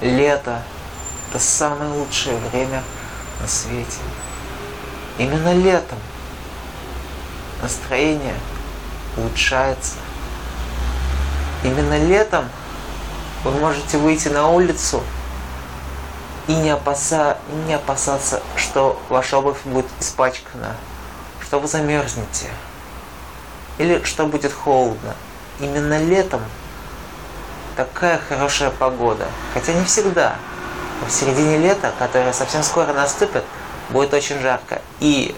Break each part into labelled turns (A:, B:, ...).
A: лето – это самое лучшее время на свете. Именно летом настроение улучшается. Именно летом вы можете выйти на улицу и не, опаса... не опасаться, что ваша обувь будет испачкана, что вы замерзнете или что будет холодно. Именно летом такая хорошая погода. Хотя не всегда. В середине лета, которое совсем скоро наступит, будет очень жарко. И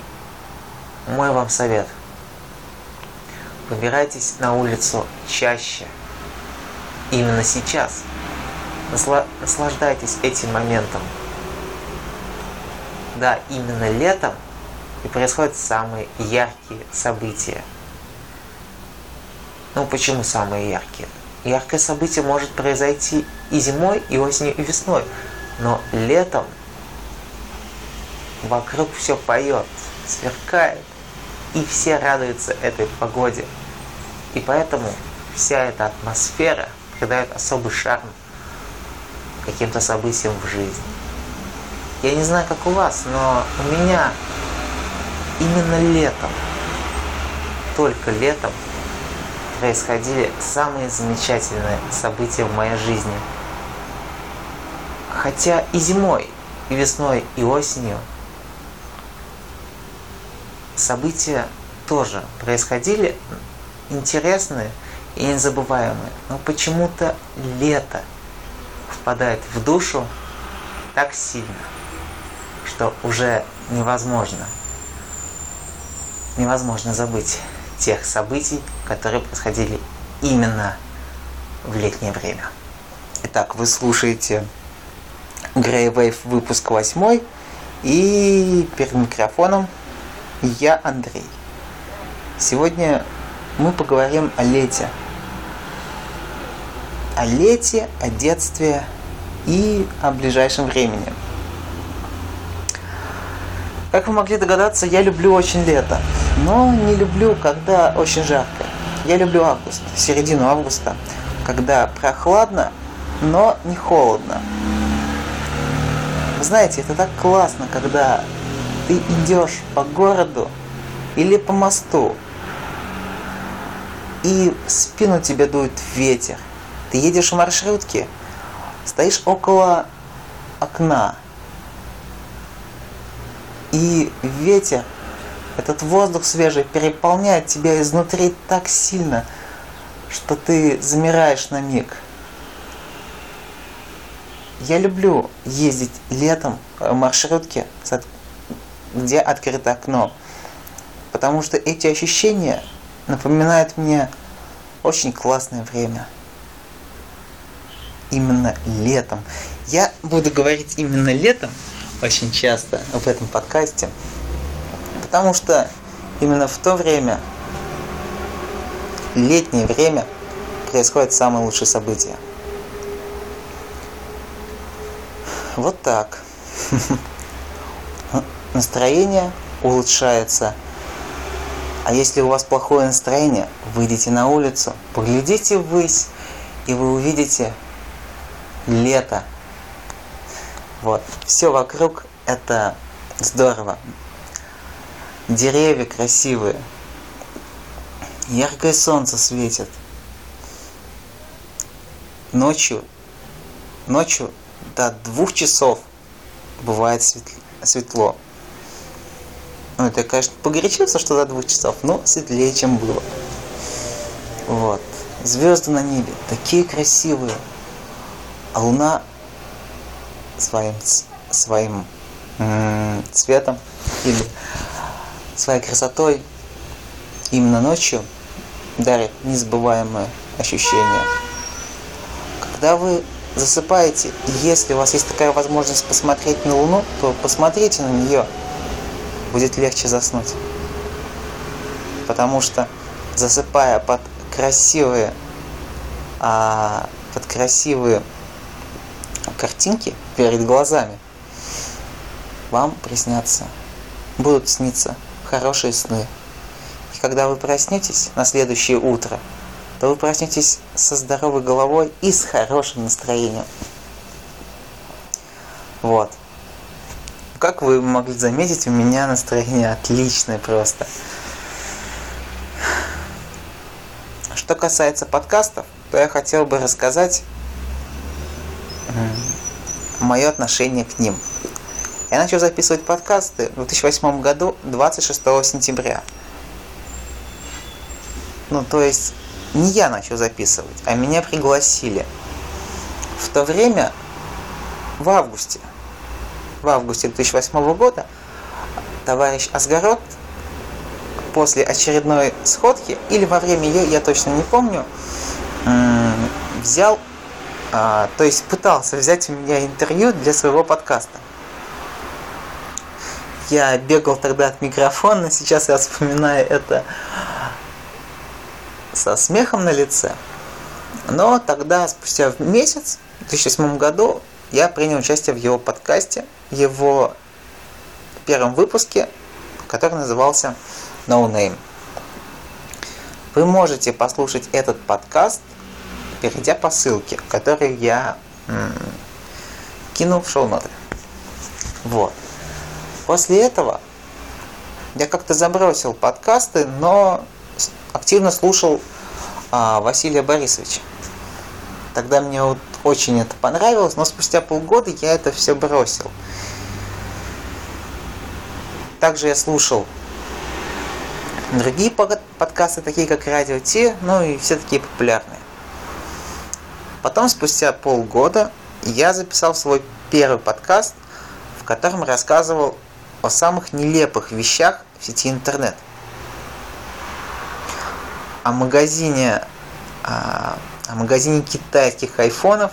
A: мой вам совет. Выбирайтесь на улицу чаще. Именно сейчас. Наслаждайтесь этим моментом. Да, именно летом и происходят самые яркие события. Ну почему самые яркие? Яркое событие может произойти и зимой, и осенью, и весной. Но летом вокруг все поет, сверкает, и все радуются этой погоде. И поэтому вся эта атмосфера придает особый шарм каким-то событиям в жизни. Я не знаю, как у вас, но у меня именно летом, только летом происходили самые замечательные события в моей жизни. Хотя и зимой, и весной, и осенью события тоже происходили интересные и незабываемые. Но почему-то лето впадает в душу так сильно, что уже невозможно, невозможно забыть тех событий, которые происходили именно в летнее время. Итак, вы слушаете Grey Wave выпуск 8 и перед микрофоном я Андрей. Сегодня мы поговорим о лете. О лете, о детстве и о ближайшем времени. Как вы могли догадаться, я люблю очень лето, но не люблю, когда очень жарко. Я люблю август, середину августа, когда прохладно, но не холодно. Вы знаете, это так классно, когда ты идешь по городу или по мосту, и в спину тебе дует ветер. Ты едешь в маршрутке, стоишь около окна, и ветер, этот воздух свежий переполняет тебя изнутри так сильно, что ты замираешь на миг. Я люблю ездить летом в маршрутке, где открыто окно, потому что эти ощущения напоминают мне очень классное время. Именно летом. Я буду говорить именно летом, очень часто в этом подкасте, потому что именно в то время, летнее время, происходят самые лучшие события. Вот так. Настроение улучшается. А если у вас плохое настроение, выйдите на улицу, поглядите ввысь, и вы увидите лето, вот. Все вокруг это здорово. Деревья красивые. Яркое солнце светит. Ночью, ночью до двух часов бывает светло. Ну, это, конечно, погорячился, что до двух часов, но светлее, чем было. Вот. Звезды на небе такие красивые. А луна своим, своим цветом или своей красотой именно ночью дарит незабываемое ощущение. Когда вы засыпаете, если у вас есть такая возможность посмотреть на Луну, то посмотрите на нее, будет легче заснуть. Потому что засыпая под красивые, а, под красивые картинки перед глазами, вам приснятся, будут сниться хорошие сны. И когда вы проснетесь на следующее утро, то вы проснетесь со здоровой головой и с хорошим настроением.
B: Вот. Как вы могли заметить, у меня настроение отличное просто. Что касается подкастов, то я хотел бы рассказать мое отношение к ним. Я начал записывать подкасты в 2008 году 26 сентября. Ну, то есть не я начал записывать, а меня пригласили. В то время, в августе, в августе 2008 года, товарищ Асгород после очередной сходки, или во время ее, я точно не помню, взял, а, то есть пытался взять у меня интервью для своего подкаста. Я бегал тогда от микрофона, сейчас я вспоминаю это со смехом на лице. Но тогда, спустя месяц, в 2008 году, я принял участие в его подкасте, его первом выпуске, который назывался No Name. Вы можете послушать этот подкаст, перейдя по ссылке, которую я м- кинул в шоу-ноты. Вот. После этого я как-то забросил подкасты, но активно слушал а, Василия Борисовича. Тогда мне вот очень это понравилось, но спустя полгода я это все бросил. Также я слушал другие подкасты, такие как Радио Ти, ну и все такие популярные. Потом, спустя полгода, я записал свой первый подкаст, в котором рассказывал о самых нелепых вещах в сети интернет – о магазине, о, о магазине китайских айфонов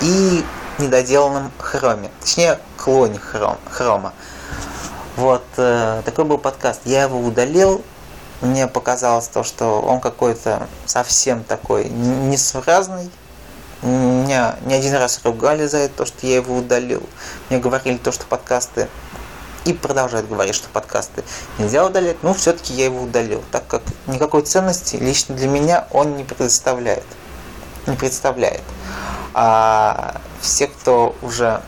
B: и недоделанном хроме, точнее клоне хром, хрома. Вот э, такой был подкаст. Я его удалил. Мне показалось то, что он какой-то совсем такой несуразный. Меня не один раз ругали за это, то, что я его удалил. Мне говорили то, что подкасты и продолжает говорить, что подкасты нельзя удалять, но все-таки я его удалил, так как никакой ценности лично для меня он не предоставляет. Не представляет. А все, кто уже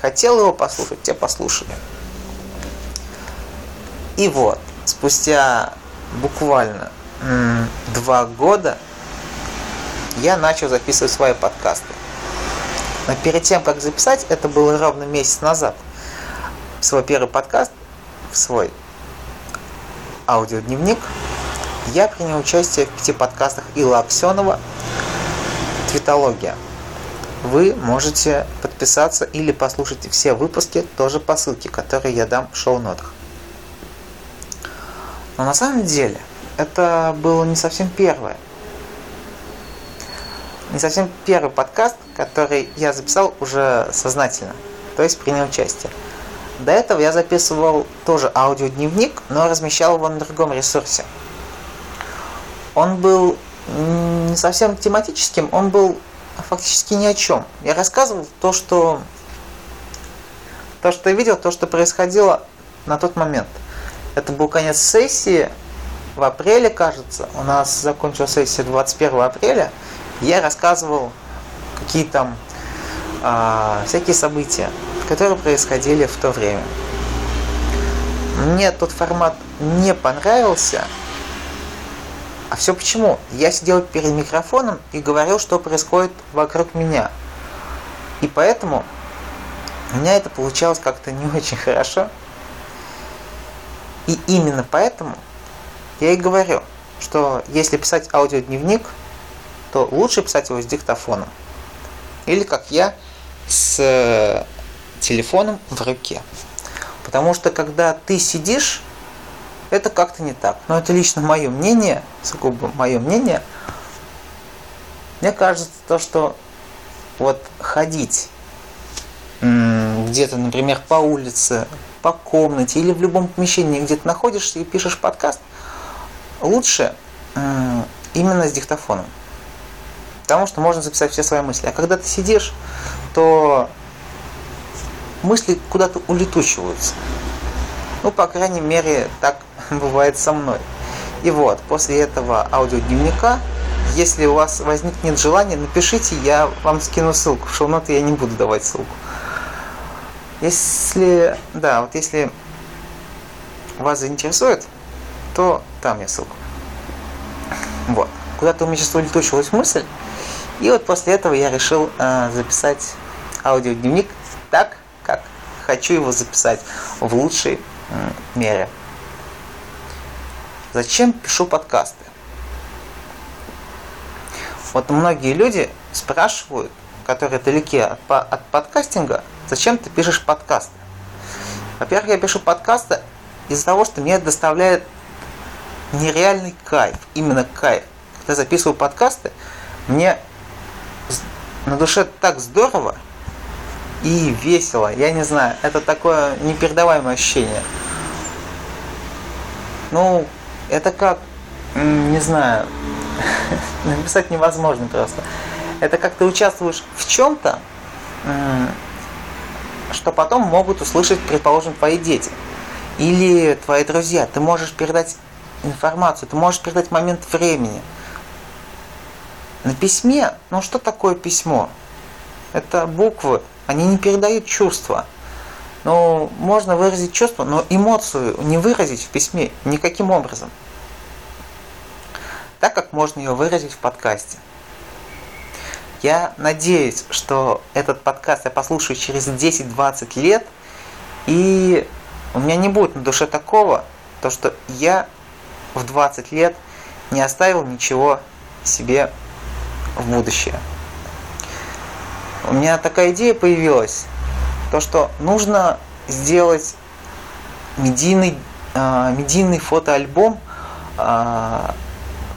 B: хотел его послушать, те послушали. И вот, спустя буквально два года я начал записывать свои подкасты. Но перед тем, как записать, это было ровно месяц назад – свой первый подкаст, в свой аудиодневник, я принял участие в пяти подкастах Илла Аксенова «Твитология». Вы можете подписаться или послушать все выпуски тоже по ссылке, которые я дам в шоу-нотах. Но на самом деле это было не совсем первое. Не совсем первый подкаст, который я записал уже сознательно, то есть принял участие. До этого я записывал тоже аудиодневник, но размещал его на другом ресурсе. Он был не совсем тематическим, он был фактически ни о чем. Я рассказывал то, что то, что я видел, то, что происходило на тот момент. Это был конец сессии, в апреле, кажется, у нас закончилась сессия 21 апреля, я рассказывал какие там э, всякие события которые происходили в то время. Мне тот формат не понравился. А все почему? Я сидел перед микрофоном и говорил, что происходит вокруг меня. И поэтому у меня это получалось как-то не очень хорошо. И именно поэтому я и говорю, что если писать аудиодневник, то лучше писать его с диктофоном. Или как я, с телефоном в руке. Потому что когда ты сидишь, это как-то не так. Но это лично мое мнение, сугубо мое мнение. Мне кажется, то, что вот ходить где-то, например, по улице, по комнате или в любом помещении, где ты находишься и пишешь подкаст, лучше именно с диктофоном. Потому что можно записать все свои мысли. А когда ты сидишь, то мысли куда-то улетучиваются. Ну, по крайней мере, так бывает со мной. И вот, после этого аудиодневника, если у вас возникнет желание, напишите, я вам скину ссылку. В шоу-ноты я не буду давать ссылку. Если, да, вот если вас заинтересует, то там я ссылку. Вот. Куда-то у меня сейчас улетучилась мысль, и вот после этого я решил э, записать аудиодневник так, как хочу его записать в лучшей мере. Зачем пишу подкасты? Вот многие люди спрашивают, которые далеки от, от подкастинга, зачем ты пишешь подкасты? Во-первых, я пишу подкасты из-за того, что мне доставляет нереальный кайф, именно кайф. Когда записываю подкасты, мне на душе так здорово и весело, я не знаю, это такое непередаваемое ощущение. Ну, это как, не знаю, написать невозможно просто. Это как ты участвуешь в чем-то, что потом могут услышать, предположим, твои дети или твои друзья. Ты можешь передать информацию, ты можешь передать момент времени. На письме, ну что такое письмо? Это буквы, они не передают чувства. Ну, можно выразить чувство, но эмоцию не выразить в письме никаким образом так как можно ее выразить в подкасте. Я надеюсь, что этот подкаст я послушаю через 10-20 лет, и у меня не будет на душе такого, то что я в 20 лет не оставил ничего себе в будущее. У меня такая идея появилась, то что нужно сделать медийный, э, медийный фотоальбом э,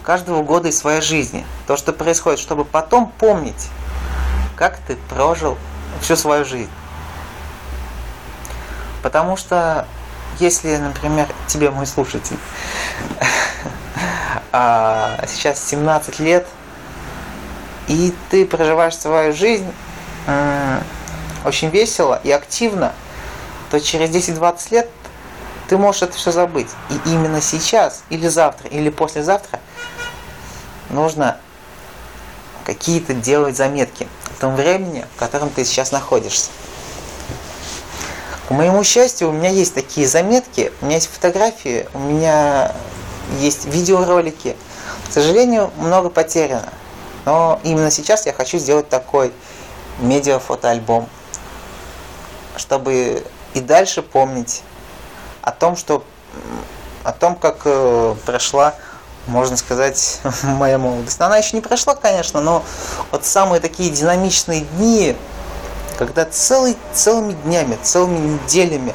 B: каждого года из своей жизни. То, что происходит, чтобы потом помнить, как ты прожил всю свою жизнь. Потому что если, например, тебе, мой слушатель, а, сейчас 17 лет, и ты проживаешь свою жизнь очень весело и активно, то через 10-20 лет ты можешь это все забыть. И именно сейчас, или завтра, или послезавтра нужно какие-то делать заметки в том времени, в котором ты сейчас находишься. К моему счастью, у меня есть такие заметки, у меня есть фотографии, у меня есть видеоролики. К сожалению, много потеряно. Но именно сейчас я хочу сделать такой медиафотоальбом, чтобы и дальше помнить о том, что о том, как э, прошла можно сказать, моя молодость. Она еще не прошла, конечно, но вот самые такие динамичные дни, когда целый, целыми днями, целыми неделями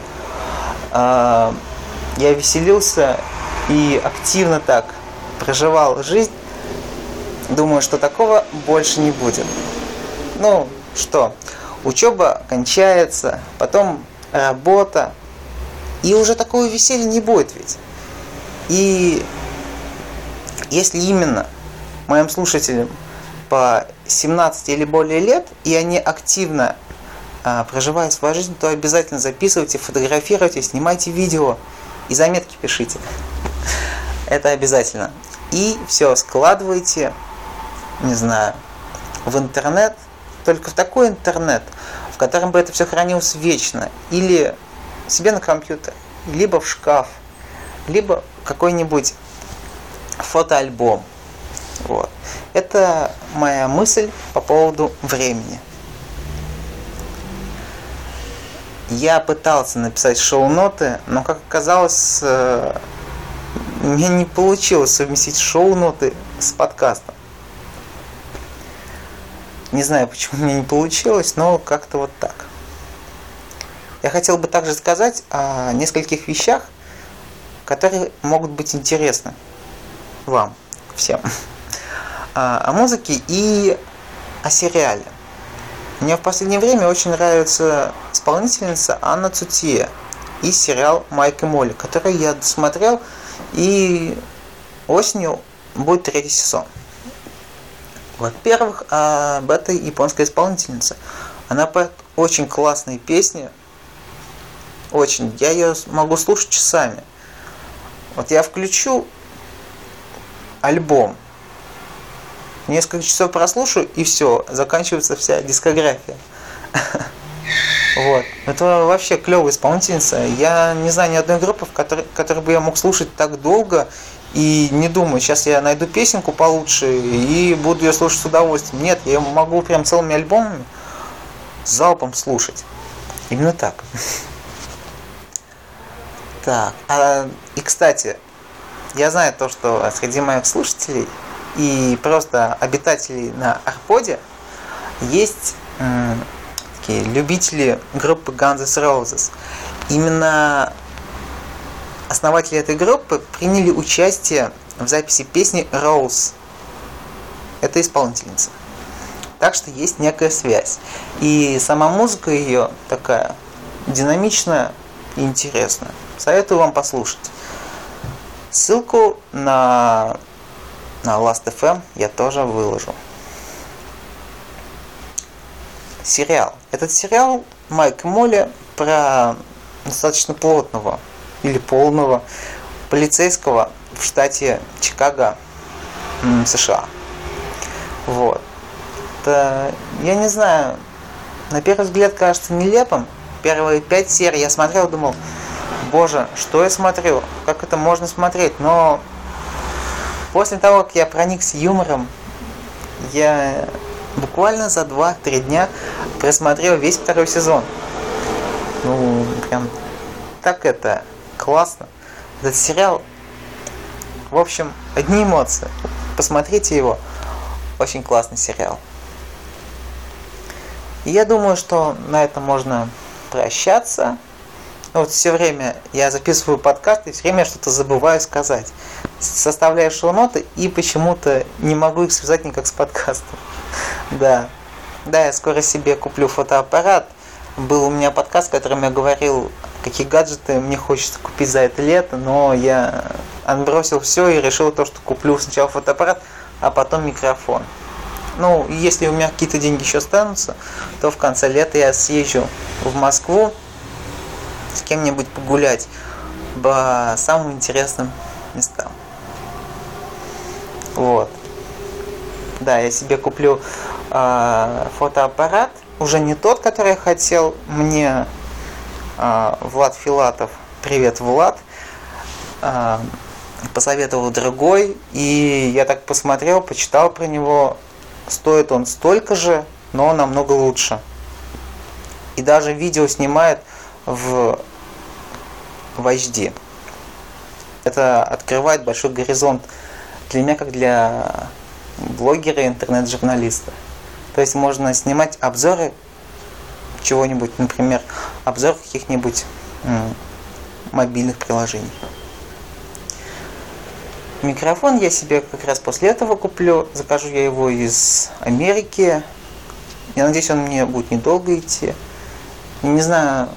B: э, я веселился и активно так проживал жизнь, думаю, что такого больше не будет. Ну, что, учеба кончается, потом работа, и уже такого веселья не будет ведь. И если именно моим слушателям по 17 или более лет, и они активно а, проживают свою жизнь, то обязательно записывайте, фотографируйте, снимайте видео и заметки пишите. Это обязательно. И все, складывайте, не знаю, в интернет, только в такой интернет, в котором бы это все хранилось вечно, или себе на компьютер, либо в шкаф, либо какой-нибудь фотоальбом. Вот. Это моя мысль по поводу времени. Я пытался написать шоу-ноты, но, как оказалось, э, мне не получилось совместить шоу-ноты с подкастом. Не знаю, почему мне не получилось, но как-то вот так. Я хотел бы также сказать о нескольких вещах, которые могут быть интересны вам всем а, о музыке и о сериале. Мне в последнее время очень нравится исполнительница Анна Цутия и сериал Майк и Молли, который я досмотрел, и осенью будет третий сезон. Во-первых, об этой японской исполнительнице. Она поет очень классные песни, очень. Я ее могу слушать часами. Вот я включу альбом. Несколько часов прослушаю, и все, заканчивается вся дискография. Вот. Это вообще клевая исполнительница. Я не знаю ни одной группы, в которой, которой бы я мог слушать так долго и не думаю, сейчас я найду песенку получше и буду ее слушать с удовольствием. Нет, я могу прям целыми альбомами залпом слушать. Именно так. Так, а, и кстати, я знаю то, что среди моих слушателей и просто обитателей на Арподе есть м, такие любители группы Guns N' Roses. Именно основатели этой группы приняли участие в записи песни Rose. Это исполнительница. Так что есть некая связь. И сама музыка ее такая динамичная и интересная. Советую вам послушать. Ссылку на, на Last.fm я тоже выложу. Сериал. Этот сериал Майк и Молли про достаточно плотного или полного полицейского в штате Чикаго, США. Вот. Это, я не знаю, на первый взгляд кажется нелепым. Первые пять серий я смотрел, думал, боже, что я смотрю, как это можно смотреть, но после того, как я проникся юмором, я буквально за 2-3 дня просмотрел весь второй сезон. Ну, прям так это классно. Этот сериал, в общем, одни эмоции. Посмотрите его. Очень классный сериал. И я думаю, что на этом можно прощаться. Вот все время я записываю подкаст и все время что-то забываю сказать. Составляю шоу-ноты и почему-то не могу их связать никак с подкастом. Да. Да, я скоро себе куплю фотоаппарат. Был у меня подкаст, в котором я говорил, какие гаджеты мне хочется купить за это лето, но я отбросил все и решил то, что куплю сначала фотоаппарат, а потом микрофон. Ну, если у меня какие-то деньги еще останутся, то в конце лета я съезжу в Москву с кем-нибудь погулять по самым интересным местам. Вот. Да, я себе куплю э, фотоаппарат, уже не тот, который я хотел. Мне Влад Филатов, привет, Влад, э, посоветовал другой, и я так посмотрел, почитал про него. Стоит он столько же, но намного лучше. И даже видео снимает в, в HD. Это открывает большой горизонт для меня, как для блогера, интернет-журналиста. То есть можно снимать обзоры чего-нибудь, например, обзор каких-нибудь мобильных приложений. Микрофон я себе как раз после этого куплю. Закажу я его из Америки. Я надеюсь, он мне будет недолго идти. Не знаю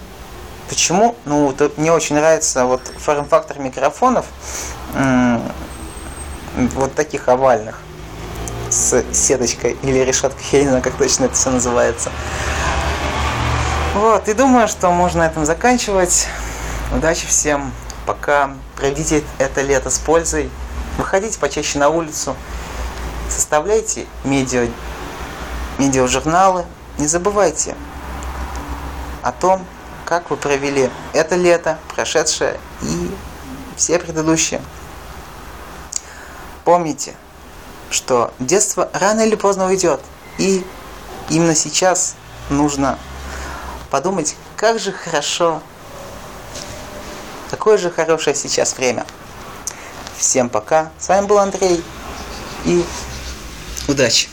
B: почему, но вот мне очень нравится вот форм-фактор микрофонов вот таких овальных с сеточкой или решеткой, я не знаю, как точно это все называется. Вот, и думаю, что можно этом заканчивать. Удачи всем, пока. Проведите это лето с пользой. Выходите почаще на улицу. Составляйте медиа, медиажурналы. Не забывайте о том, как вы провели это лето, прошедшее и все предыдущие. Помните, что детство рано или поздно уйдет. И именно сейчас нужно подумать, как же хорошо, какое же хорошее сейчас время. Всем пока. С вами был Андрей. И удачи.